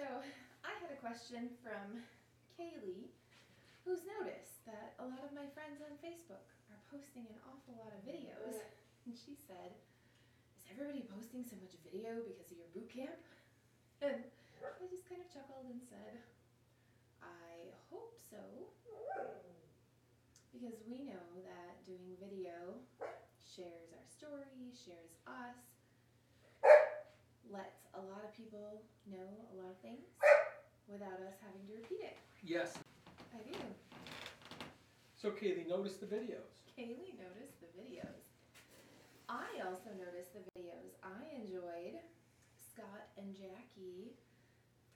So I had a question from Kaylee, who's noticed that a lot of my friends on Facebook are posting an awful lot of videos. And she said, Is everybody posting so much video because of your boot camp? And I just kind of chuckled and said, I hope so. Because we know that doing video shares our story, shares us, lets a lot of people know a lot of things without us having to repeat it. Yes. I do. So Kaylee, noticed the videos. Kaylee noticed the videos. I also noticed the videos. I enjoyed Scott and Jackie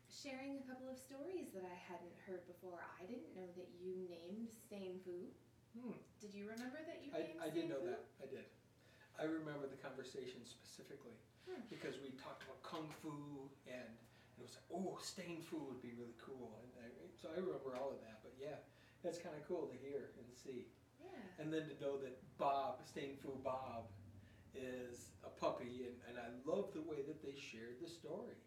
sharing a couple of stories that I hadn't heard before. I didn't know that you named Stain Fu. Hmm. Did you remember that you I, named I did Stain know that. I did. I remember the conversation specifically. Hmm. because we talked about kung fu and it was like, oh, stained fu would be really cool. And I, so I remember all of that. But yeah, that's kind of cool to hear and see. Yeah. And then to know that Bob, Stained Fu Bob, is a puppy, and, and I love the way that they shared the story.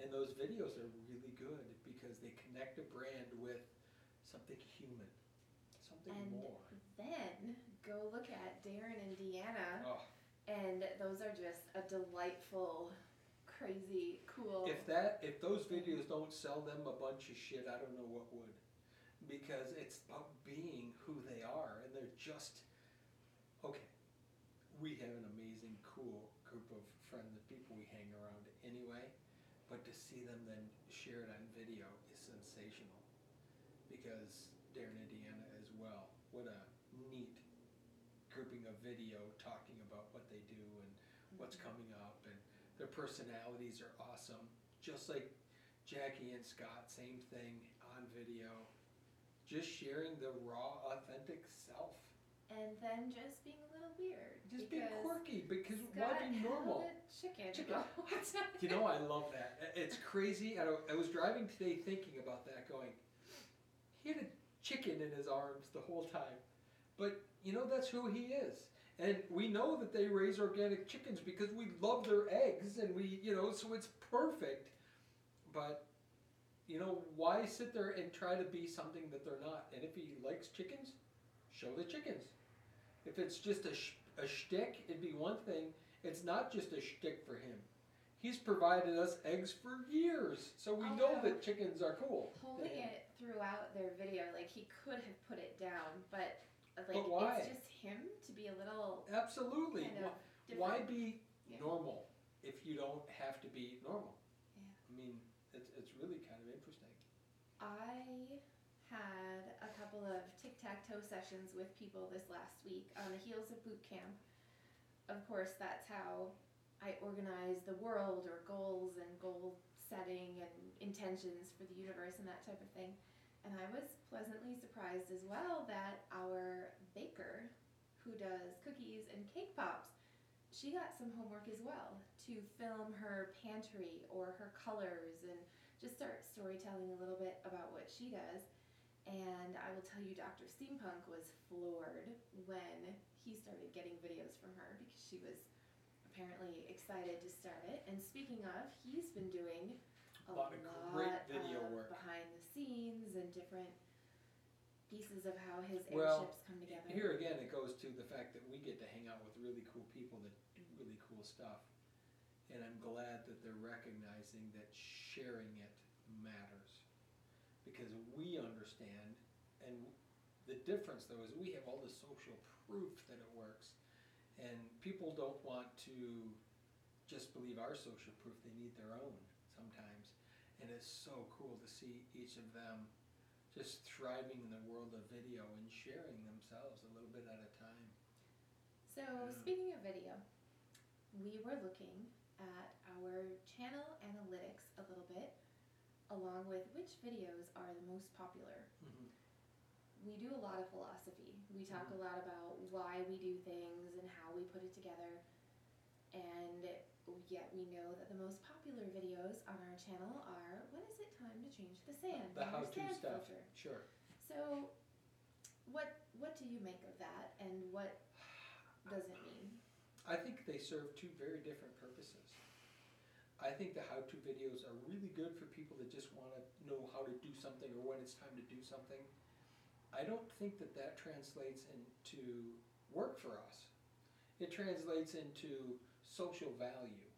And those videos are really good because they connect a brand with something human, something And more. then go look at Darren and Deanna, Oh, and those are just a delightful, crazy, cool. if that, if those videos don't sell them a bunch of shit, I don't know what would. Because it's about being who they are, and they're just okay. We have an amazing, cool group of friends and people we hang around anyway, but to see them then share it on video is sensational. Because Darren and Deanna as well, what a neat grouping of video talking about what they do and what's coming up, and their personalities are awesome. Just like Jackie and Scott, same thing on video. Just sharing the raw, authentic self. and then just being a little weird. Just being because quirky because Scott why be normal? chicken. Chicken. the whole time. You know, I love that. It's crazy. I I was driving today thinking about that, going, he had a chicken in his arms the whole time. But, you know, that's who he is. And we know that they raise organic chickens because we love their eggs and we, you know, so it's perfect. But, you know, why sit there and try to be something that they're not? And if he likes chickens, show the chickens. If it's just a, sh- a shtick, it'd be one thing. It's not just a shtick for him. He's provided us eggs for years, so we oh, know that chickens are cool. Holding Yeah. it throughout their video, like he could have put it down, but like But why? it's just him to be a little Absolutely. kind Why- of different. Why be Yeah. normal if you don't have to be normal? Yeah. I mean, it's, it's really kind of interesting. I had a couple of tic tac toe sessions with people this last week on the heels of boot camp. Of course, that's how I organize the world or goals and goal setting and intentions for the universe and that type of thing. And I was pleasantly surprised as well that our baker, who does cookies and cake pops, she got some homework as well to film her pantry or her colors and just start storytelling a little bit about what she does. And I will tell you, Dr. Steampunk was floored when he started getting videos from her because she was apparently excited to start it. And speaking of, he's been doing a Lot of great video of work. behind the scenes and different pieces of how his Well, airships come together. Here again, it goes to the fact that we get to hang out with really cool people that do really cool stuff. And I'm glad that they're recognizing that sharing it matters. Because we understand, and the difference though is we have all the social proof that it works. And people don't want to just believe our social proof, they need their own sometimes. And it's so cool to see each of them just thriving in the world of video and sharing themselves a little bit at a time. So, Yeah. speaking of video, we were looking at our channel analytics a little bit, along with which videos are the most popular. Mm-hmm. We do a lot of philosophy. We talk mm-hmm. a lot about why we do things and how we put it together. And yet we know that the most popular videos on our channel are when is it time to change the sand? The how-to stuff, filter. sure. So, what what do you make of that, and what does it mean? I think they serve two very different purposes. I think the how-to videos are really good for people that just wanna know how to do something or when it's time to do something. I don't think that that translates into work for us. It translates into social value.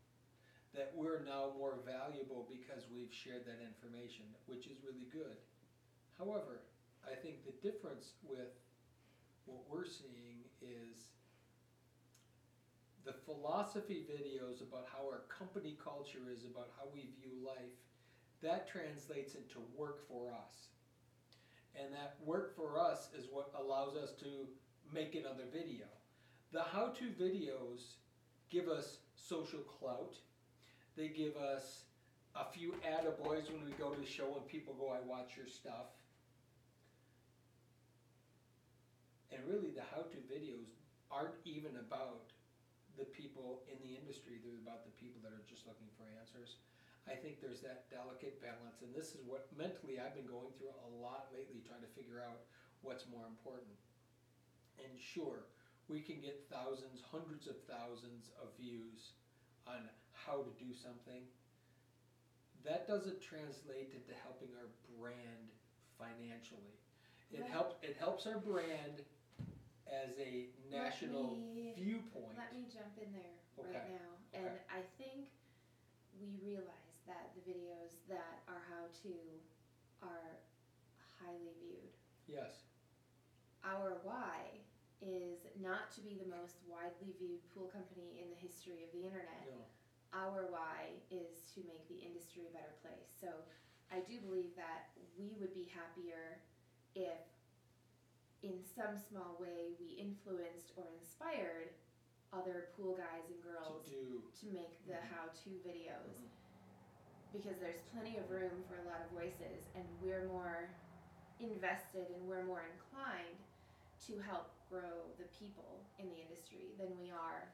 That we're now more valuable because we've shared that information, which is really good. However, I think the difference with what we're seeing is the philosophy videos about how our company culture is, about how we view life, that translates into work for us. And that work for us is what allows us to make another video. The how to videos give us social clout, they give us a few attaboys when we go to the show and people go, I watch your stuff. And really, the how to videos aren't even about the people in the industry, they're about the people that are just looking for answers. I think there's that delicate balance, and this is what mentally I've been going through a lot lately, trying to figure out what's more important. And sure, we can get thousands, hundreds of thousands of views on how to do something. That doesn't translate into helping our brand financially. It Let- helps, it helps our brand as a national me- viewpoint. Let me jump in there Okay, right now. And. I think we realize that the videos that are how to are highly viewed. Yes, Our why is not to be the most widely viewed pool company in the history of the internet. no, Our why is to make the industry a better place. So I do believe that we would be happier if, in some small way, we influenced or inspired other pool guys and to girls do, to make the Mhm. how to videos. Mhm. Because there's plenty of room for a lot of voices, and we're more invested and we're more inclined to help grow the people in the industry than we are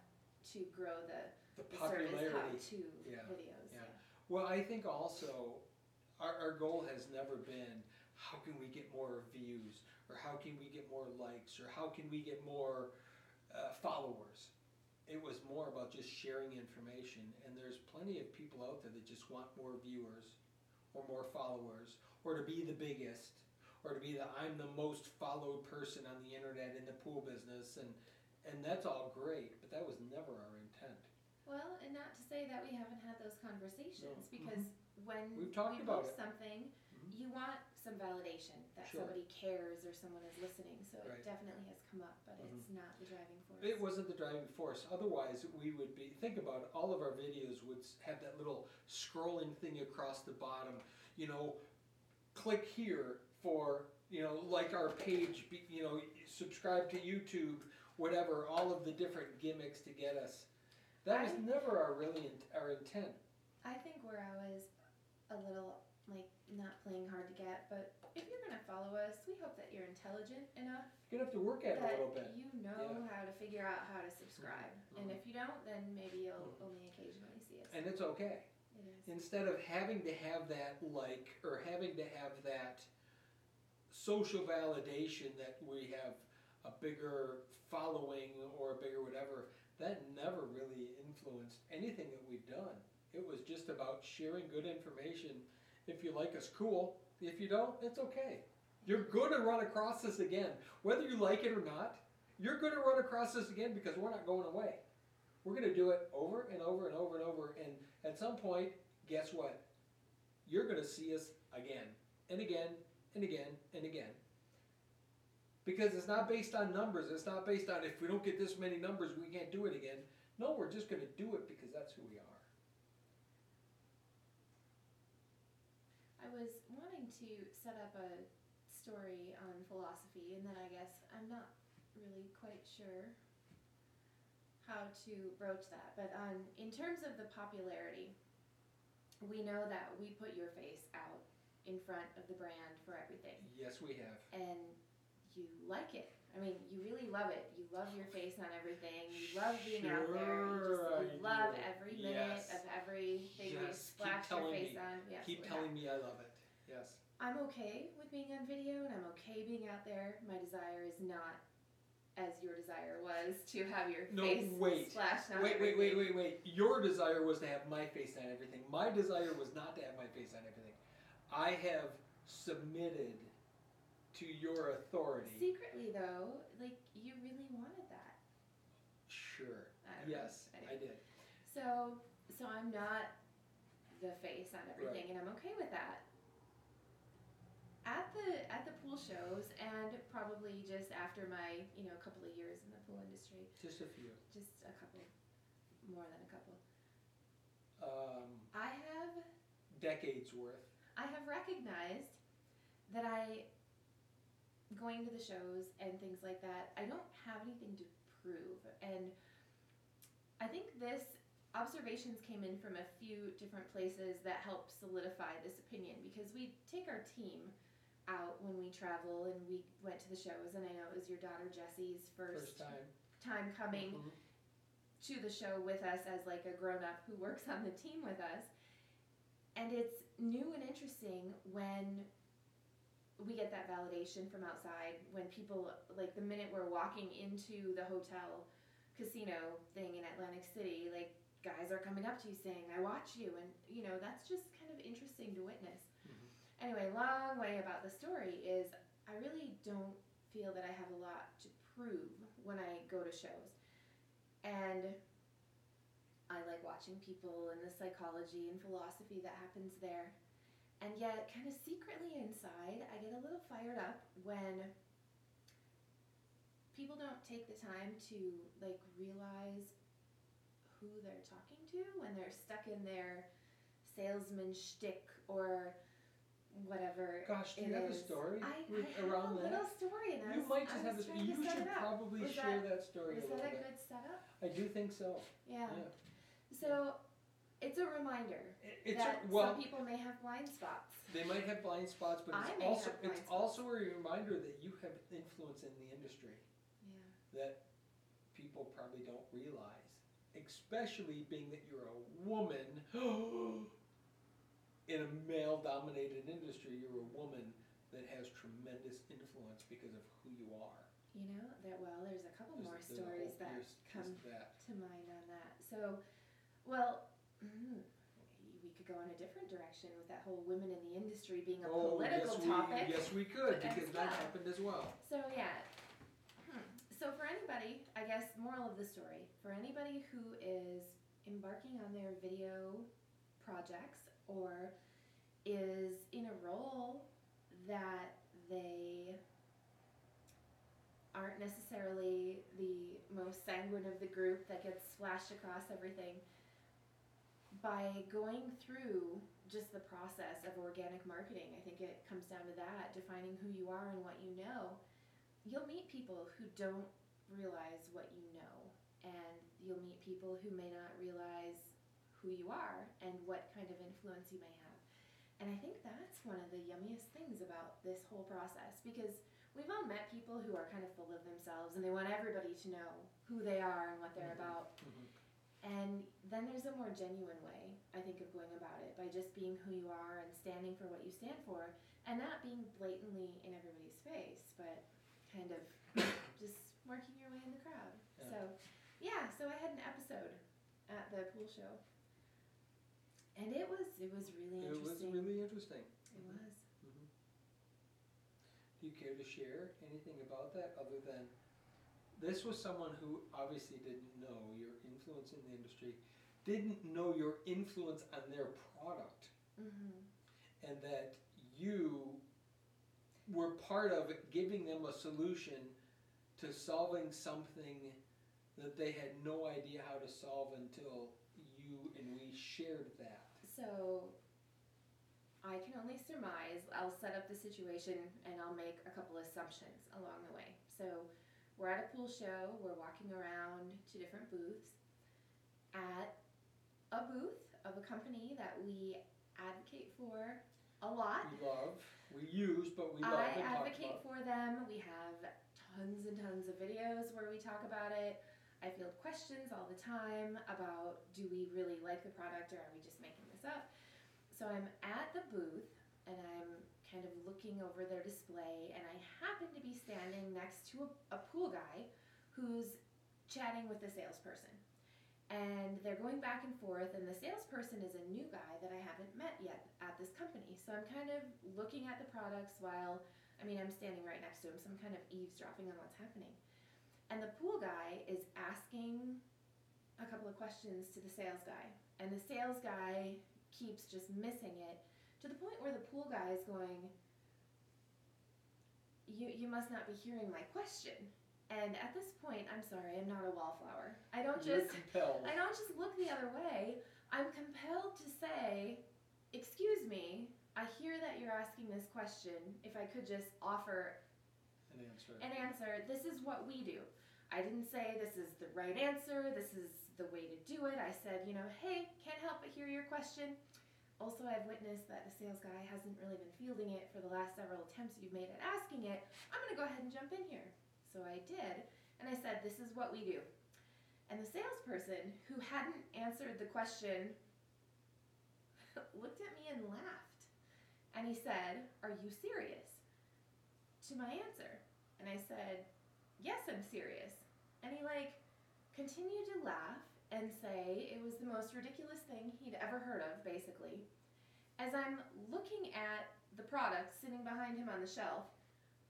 to grow the the the service how popularity. to Yeah, videos. yeah. Well, I think also, our, our goal has never been, how can we get more views? Or how can we get more likes? Or how can we get more uh, followers? It was more about just sharing information, and there's plenty of people out there that just want more viewers, or more followers, or to be the biggest, or to be the I'm the most followed person on the internet in the pool business, and and that's all great, but that was never our intent. Well, and not to say that we haven't had those conversations, No. because when Mm-hmm. We've talked we about post it. something, Mhm. you want some validation that Sure. somebody cares or someone is listening. So Right. it definitely has come up, but it's not the driving force. It wasn't the driving force. Otherwise, we would be. Think about it, all of our videos would s- have that little scrolling thing across the bottom. You know, click here for you know like our page. Be, you know, subscribe to YouTube. Whatever, all of the different gimmicks to get us. That was I- never our really in, our intent. I think where I was a little like not playing hard to get, but if you're gonna follow us, we hope that you're intelligent enough You're gonna have to work at it a that little bit. you know how to figure out how to subscribe. And Mhm. if you don't, then maybe you'll Mhm. only occasionally see us. And it's okay. it is. instead of having to have that like or having to have that social validation that we have a bigger following or a bigger whatever that never really influenced anything that we've done. It was just about sharing good information. If you like us cool. If you don't it's okay. You're going to run across this again. Whether you like it or not you're going to run across this again because we're not going away. We're going to do it over and over and over and over and at some point guess what? You're going to see us again and again and again and again. Because it's not based on numbers. It's not based on if we don't get this many numbers, we can't do it again. No, we're just going to do it because that's who we are. I was wanting to set up a story on philosophy, and then I guess I'm not really quite sure how to broach that. But um, in terms of the popularity, we know that we put your face out in front of the brand for everything, Yes, we have. and you like it. I mean, you really love it. You love your face on everything. You love being out there. You Sure just you love every minute Yes. of everything Yes, keep splash your telling face me. on. Yes, Keep telling me I love it. Yes. I'm okay with being on video and I'm okay being out there. My desire is not as your desire was to have your No, face wait. splashed on Wait, wait, wait, everything. wait, wait. Your desire was to have my face on everything. My desire was not to have my face on everything. I have submitted to your authority. Secretly, though, like you really wanted that. Sure. I. Yes, I Anyway. did. So, so I'm not the face on everything, and I'm okay with that. At the at the pool shows, and probably just after my you know couple of years in the pool industry, Just a few. just a couple, more than a couple. Um, I have decades worth. I have recognized that I, going to the shows and things like that, I don't have anything to prove. And I think this observations came in from a few different places that help solidify this opinion because we take our team out when we travel and we went to the shows and I know it was your daughter Jessie's First time. time coming Mhm. to the show with us as like a grown up who works on the team with us. And it's new and interesting when we get that validation from outside when people like the minute we're walking into the hotel casino thing in Atlantic City like guys are coming up to you saying I watch you and you know that's just kind of interesting to witness. Mhm. Anyway, long way about the story is I really don't feel that I have a lot to prove when I go to shows. And I like watching people and the psychology and philosophy that happens there. And yet, kind of secretly inside, I get a little fired up when people don't take the time to like realize who they're talking to when they're stuck in their salesman shtick or whatever. Gosh, do you have a story I, with, I have around a that? little story, and I You was, might I just have was this. trying You to set should it up. probably Was share that- that, story Was a that a bit. good setup? I do think so. Yeah. Yeah. So it's a reminder It- It's that a, well, some people may have blind spots. they might have blind spots, but it's also it's spots. also a reminder that you have influence in the industry Yeah. that people probably don't realize, especially being that you're a woman in a male-dominated industry. You're a woman that has tremendous influence because of who you are. You know that well. There's a couple There's- more there's a whole- stories that come that. to mind on that. So, well, mm, we could go in a different direction with that whole women in the industry being a oh, political yes, topic. we yes we could because that well. happened as well. So yeah. Hmm. So for anybody, I guess moral of the story, for anybody who is embarking on their video projects or is in a role that they aren't necessarily the most sanguine of the group that gets splashed across everything by going through just the process of organic marketing i think it comes down to that defining who you are and what you know you'll meet people who don't realize what you know and you'll meet people who may not realize who you are and what kind of influence you may have and i think that's one of the yummiest things about this whole process because we've all met people who are kind of full of themselves and they want everybody to know who they are and what they're Mhm. about Mhm. And then there's a more genuine way, I think, of going about it by just being who you are and standing for what you stand for and not being blatantly in everybody's face, but kind of just working your way in the crowd. Yeah. So, yeah, so I had an episode at the pool show. And it was it was really interesting. It was really interesting. It was. Mhm. Do you care to share anything about that other than this was someone who obviously didn't know your influence in the industry, didn't know your influence on their product, Mhm. and that you were part of giving them a solution to solving something that they had no idea how to solve until you and we shared that. So I can only surmise. I'll set up the situation and I'll make a couple assumptions along the way. So we're at a pool show, we're walking around to different booths. At a booth of a company that we advocate for a lot. We love, we use, but we love I advocate for them. We have tons and tons of videos where we talk about it. I field questions all the time about do we really like the product or are we just making this up? So I'm at the booth and I'm kind of looking over their display and I happen to be standing next to a, a pool guy who's chatting with the salesperson. And they're going back and forth, and the salesperson is a new guy that I haven't met yet at this company. So I'm kind of looking at the products while, I mean, I'm standing right next to him, so I'm kind of eavesdropping on what's happening. And the pool guy is asking a couple of questions to the sales guy, and the sales guy keeps just missing it to the point where the pool guy is going, You, you must not be hearing my question. And at this point, I'm sorry, I'm not a wallflower. I don't You're just compelled. I don't just look the other way. I'm compelled to say, "Excuse me, I hear that you're asking this question. If I could just offer An answer. an answer, this is what we do." I didn't say this is the right answer, this is the way to do it. I said, you know, hey, can't help but hear your question. Also, I've witnessed that the sales guy hasn't really been fielding it for the last several attempts you've made at asking it. I'm going to go ahead and jump in here. So I did, and I said, this is what we do. And the salesperson, who hadn't answered the question, looked at me and laughed. And he said, Are you serious? To my answer. And I said, Yes, I'm serious. And he, like, continued to laugh and say it was the most ridiculous thing he'd ever heard of, basically. As I'm looking at the product sitting behind him on the shelf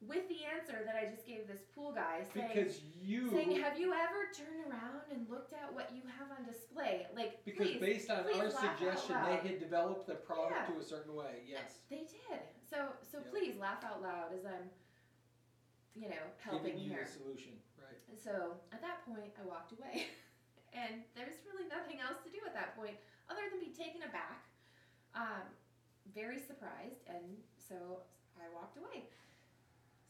with the answer that I just gave this pool guy saying, Because you. saying, Have you ever turned around and looked at what you have on display? Like, Because please, based on our suggestion, they had developed the product Yeah. to a certain way. Uh, yes. They did. So, so Yeah. please laugh out loud as I'm, you know, helping Giving you here. the solution. Right. So at that point, I walked away. and there's really nothing else to do at that point other than be taken aback, um, very surprised, and so I walked away.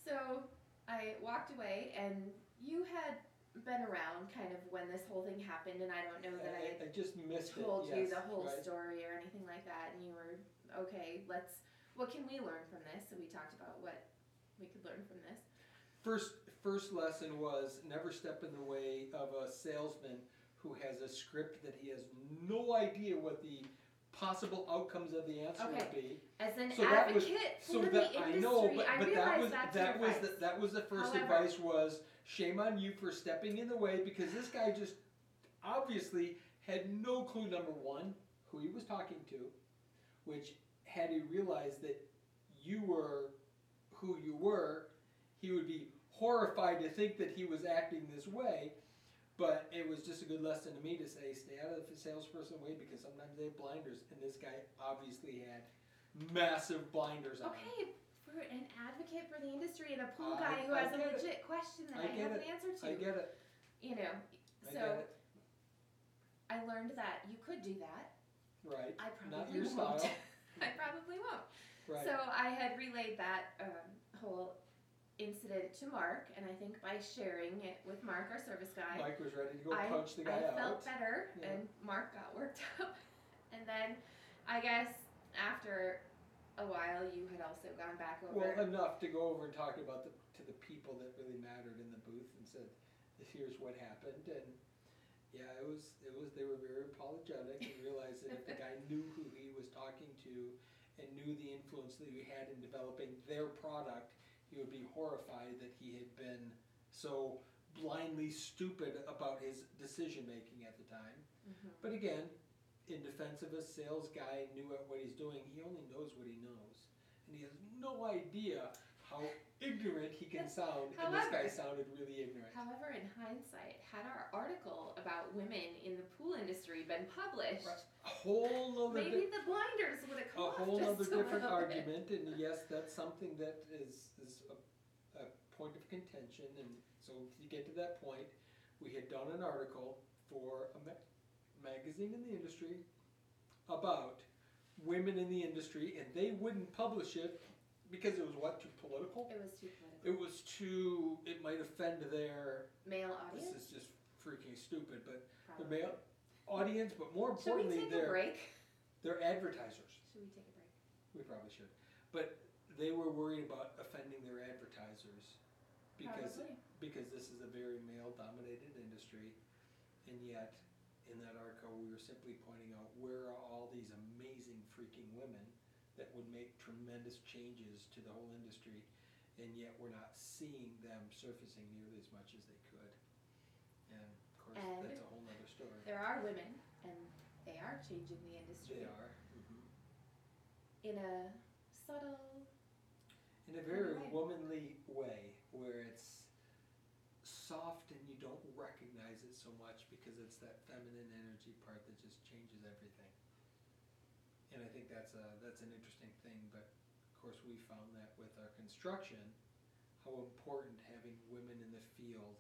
So I walked away, and you had been around kind of when this whole thing happened, and I don't know that I I, I just missed told it. you the whole right. story or anything like that, and you were okay. Let's. What can we learn from this? So we talked about what we could learn from this. First, first lesson was never step in the way of a salesman who has a script that he has no idea what the possible outcomes of the answer would be. As an So that was- advocate So for that the I industry, know, but, I but that was that was the, advice. that was the first However- advice was shame on you for stepping in the way because this guy just obviously had no clue number one who he was talking to, which had he realized that you were who you were, he would be horrified to think that he was acting this way. But it was just a good lesson to me to say, stay out of the salesperson way because sometimes they have blinders, and this guy obviously had massive blinders on. Okay, for an advocate for the industry and a pool I- guy who I has a get it. legit question that I I, have it. an answer to, I get it. you know, so. I learned that you could do that. Right. I Not probably won't. I probably won't. Right. So I had relayed that um, whole incident to Mark, and I think by sharing it with Mark, our service guy, Mike was ready to go I, punch the guy I out. felt better, Yeah. and Mark got worked up. and then I guess after a while, you had also gone back over. Well, enough to go over and talk about the to the people that really mattered in the booth and said, "Here's what happened." And yeah, it was it was they were very apologetic and realized that if the guy knew who he was talking to and knew the influence that he had in developing their product, he would be horrified that he had been so blindly stupid about his decision making at the time. Mhm. But again, in defense of a sales guy knew what he's doing, he only knows what he knows. And he has no idea how ignorant he can sound. and this guy sounded really ignorant. However, in hindsight, had our article about women in the pool industry been published, Right. A whole other maybe di- the blinders would have a come off whole a different bit. argument. And yes, that's something that is, is a, a point of contention. And so to get to that point, we had done an article for a ma- magazine in the industry about women in the industry, and they wouldn't publish it because it was what too political. It was too political. It was too. It might offend their. Male audience. This is just freaking stupid, but the probably. male audience, but more Should we importantly, take a their break? their advertisers. Should we take a break? We probably should, but they were worried about offending their advertisers because Probably. because this is a very male-dominated industry, and yet in that article we were simply pointing out where are all these amazing freaking women that would make tremendous changes to the whole industry, and yet we're not seeing them surfacing nearly as much as they could. And of course, And- that's a whole nother story. There are women, and they are changing the industry They are. mhm. in a subtle. In a very womanly way, where it's soft and you don't recognize it so much because it's that feminine energy part that just changes everything. And I think that's a that's an interesting thing, but of course we found that with our construction, how important having women in the field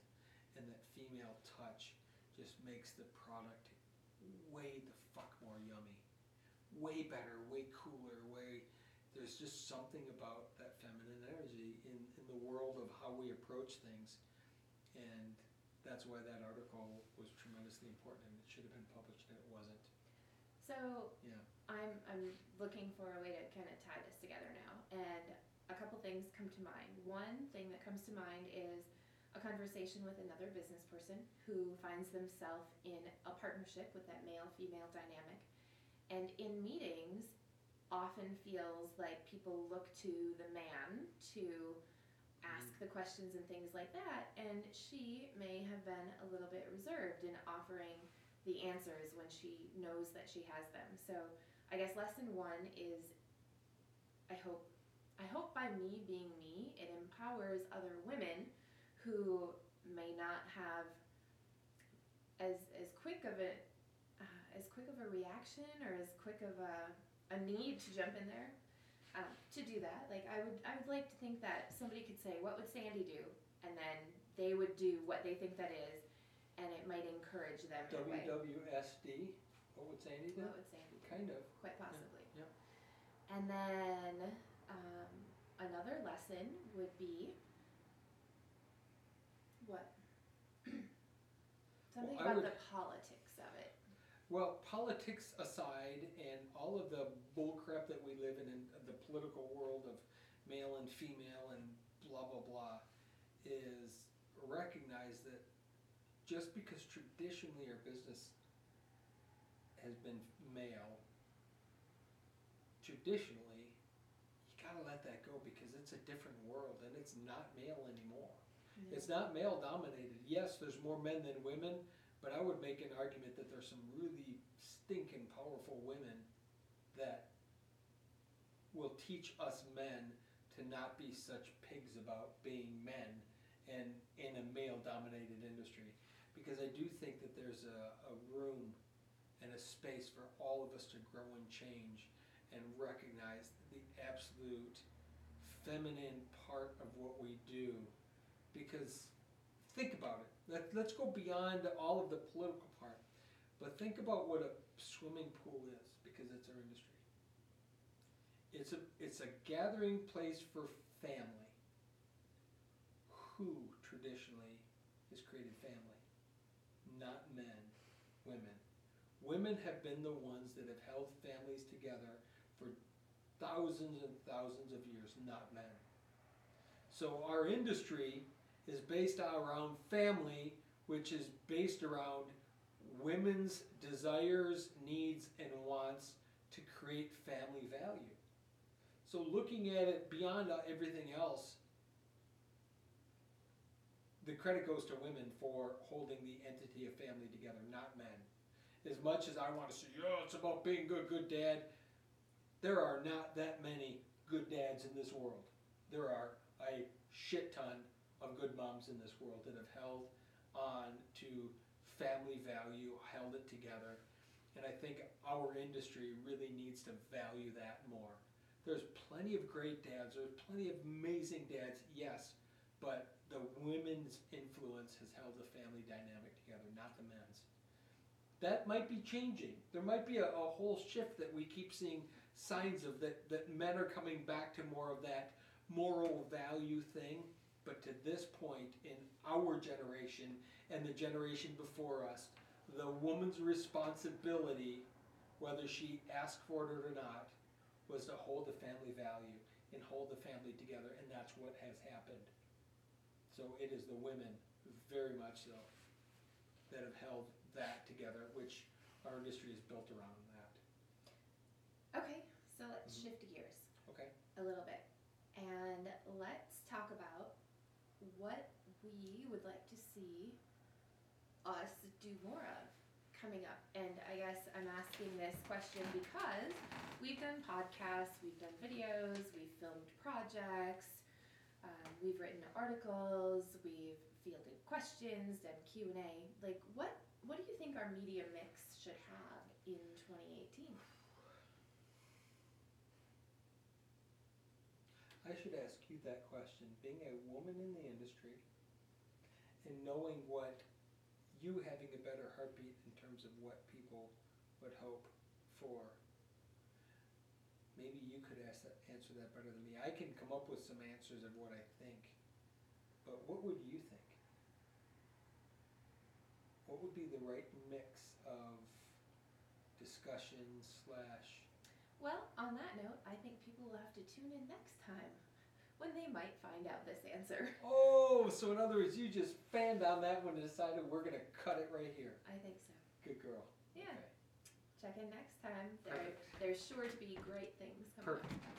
and that female touch just makes the product way the fuck more yummy. Way better, way cooler, way there's just something about that feminine energy in, in the world of how we approach things. And that's why that article was tremendously important and it should have been published and it wasn't. So Yeah. I'm I'm looking for a way to kind of tie this together now, and a couple things come to mind. One thing that comes to mind is a conversation with another business person who finds themselves in a partnership with that male female dynamic, and in meetings often feels like people look to the man to ask mm. the questions and things like that and she may have been a little bit reserved in offering the answers when she knows that she has them. So I guess lesson one is I hope I hope by me being me, it empowers other women who may not have as as quick of a uh, as quick of a reaction or as quick of a, a need to jump in there um, to do that. Like I would I would like to think that somebody could say, "What would Sandy do?" and then they would do what they think that is, and it might encourage them in a way. WWSD, what would Sandy do? What would Sandy do? Kind of. Quite possibly. yep. And then um, another lesson would be what? Something I about would- the politics of it. Well, politics aside, and all of the bullcrap that we live in, in the political world of male and female and blah blah blah, is recognize that just because traditionally our business has been male, traditionally, you gotta let that go because it's a different world and it's not male anymore. It's not male dominated. Yes, there's more men than women, but I would make an argument that there's some really stinking powerful women that will teach us men to not be such pigs about being men and in a male dominated industry. Because I do think that there's a, a room and a space for all of us to grow and change and recognize the absolute feminine part of what we do because think about it. Let, let's go beyond all of the political part, but think about what a swimming pool is because it's our industry. It's a it's a gathering place for family. Who traditionally has created family? Not men, women. Women have been the ones that have held families together thousands and thousands of years, not men. So our industry is based around family, which is based around women's desires, needs, and wants to create family value. So looking at it beyond everything else, the credit goes to women for holding the entity of family together, not men. As much as I want to say, yeah, it's about being good, good dad, there are not that many good dads in this world. There are a shit ton of good moms in this world that have held on to family value, held it together. And I think our industry really needs to value that more. There's plenty of great dads, there's plenty of amazing dads, yes, but the women's influence has held the family dynamic together, not the men's. That might be changing. There might be a, a whole shift that we keep seeing signs of that, that men are coming back to more of that moral value thing. But to this point in our generation and the generation before us, the woman's responsibility, whether she asked for it or not, was to hold the family value and hold the family together, and that's what has happened. So it is the women, very much so, that have held that together, which our industry is built around that. Okay, so let's Mhm. shift gears Okay. a little bit and let's talk about what we would like to see us do more of coming up? And I guess I'm asking this question because we've done podcasts, we've done videos, we've filmed projects, um, we've written articles, we've fielded questions, done Q and A. Like, what what do you think our media mix should have in 2018? I should ask you that question. Being a woman in the industry and knowing what you having a better heartbeat in terms of what people would hope for, maybe you could ask that, answer that better than me. I can come up with some answers of what I think, but what would you think? What would be the right mix of discussion slash Well, on that note, I think people will have to tune in next time when they might find out this answer. Oh, so in other words, you just fanned on that one and decided we're gonna cut it right here. I think so. Good girl. Yeah. Okay. Check in next time. There, Perfect. there's sure to be great things coming up. Perfect.